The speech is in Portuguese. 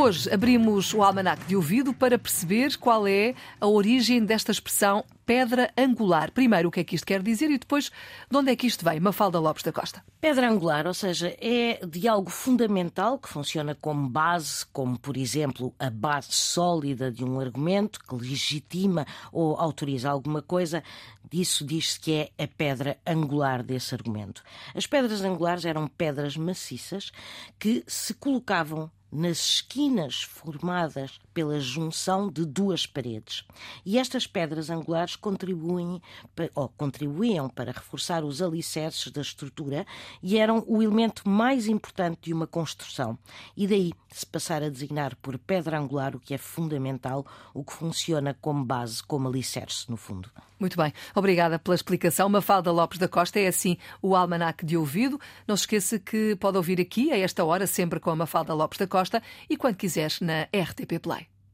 Hoje abrimos o almanac de ouvido para perceber qual é a origem desta expressão pedra angular. Primeiro, o que é que isto quer dizer e depois, de onde é que isto vem? Mafalda Lopes da Costa. Pedra angular, ou seja, é de algo fundamental que funciona como base, como, por exemplo, a base sólida de um argumento que legitima ou autoriza alguma coisa. Disso diz-se que é a pedra angular desse argumento. As pedras angulares eram pedras maciças que se colocavam nas esquinas formadas pela junção de duas paredes. E estas pedras angulares contribuem ou contribuíam para reforçar os alicerces da estrutura e eram o elemento mais importante de uma construção. E daí se passar a designar por pedra angular o que é fundamental, o que funciona como base, como alicerce, no fundo. Muito bem, obrigada pela explicação. Mafalda Lopes da Costa é assim o almanac de ouvido. Não se esqueça que pode ouvir aqui, a esta hora, sempre com a Mafalda Lopes da Costa e quando quiseres na RTP Play.